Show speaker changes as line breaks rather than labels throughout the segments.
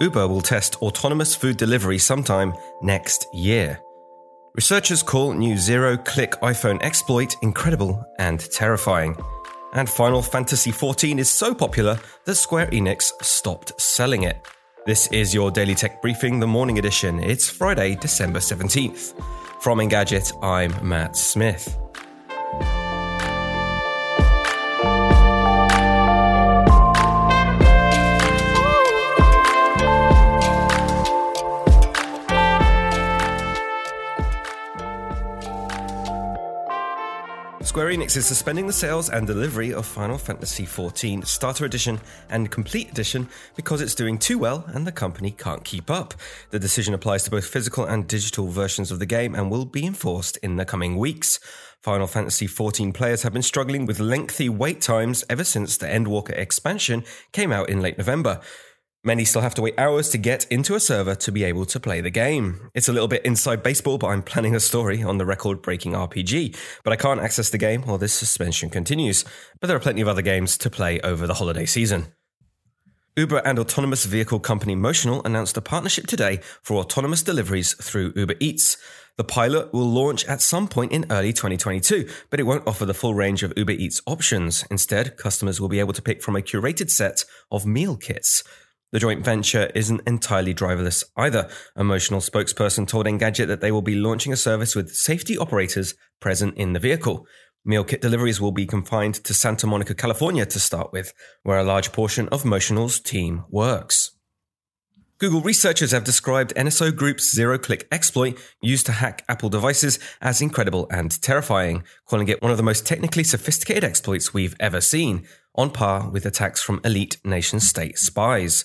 Uber will test autonomous food delivery sometime next year. Researchers call new zero click iPhone exploit incredible and terrifying. And Final Fantasy XIV is so popular that Square Enix stopped selling it. This is your Daily Tech Briefing, the morning edition. It's Friday, December 17th. From Engadget, I'm Matt Smith. Square Enix is suspending the sales and delivery of Final Fantasy XIV Starter Edition and Complete Edition because it's doing too well and the company can't keep up. The decision applies to both physical and digital versions of the game and will be enforced in the coming weeks. Final Fantasy XIV players have been struggling with lengthy wait times ever since the Endwalker expansion came out in late November. Many still have to wait hours to get into a server to be able to play the game. It's a little bit inside baseball, but I'm planning a story on the record breaking RPG. But I can't access the game while this suspension continues. But there are plenty of other games to play over the holiday season. Uber and autonomous vehicle company Motional announced a partnership today for autonomous deliveries through Uber Eats. The pilot will launch at some point in early 2022, but it won't offer the full range of Uber Eats options. Instead, customers will be able to pick from a curated set of meal kits. The joint venture isn't entirely driverless either. A Motional spokesperson told Engadget that they will be launching a service with safety operators present in the vehicle. Meal kit deliveries will be confined to Santa Monica, California to start with, where a large portion of Motional's team works. Google researchers have described NSO Group's zero click exploit used to hack Apple devices as incredible and terrifying, calling it one of the most technically sophisticated exploits we've ever seen, on par with attacks from elite nation state spies.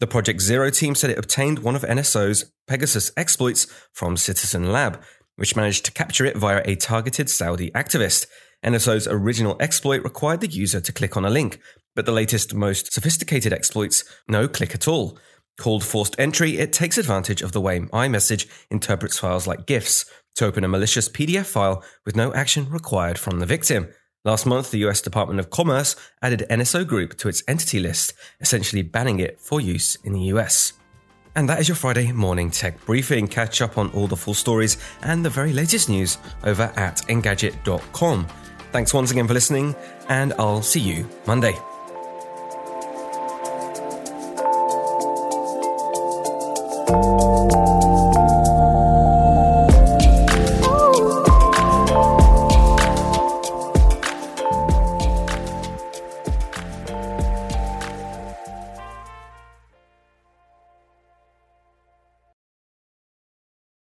The Project Zero team said it obtained one of NSO's Pegasus exploits from Citizen Lab, which managed to capture it via a targeted Saudi activist. NSO's original exploit required the user to click on a link, but the latest, most sophisticated exploits no click at all. Called forced entry, it takes advantage of the way iMessage interprets files like GIFs to open a malicious PDF file with no action required from the victim. Last month, the US Department of Commerce added NSO Group to its entity list, essentially banning it for use in the US. And that is your Friday morning tech briefing. Catch up on all the full stories and the very latest news over at engadget.com. Thanks once again for listening, and I'll see you Monday.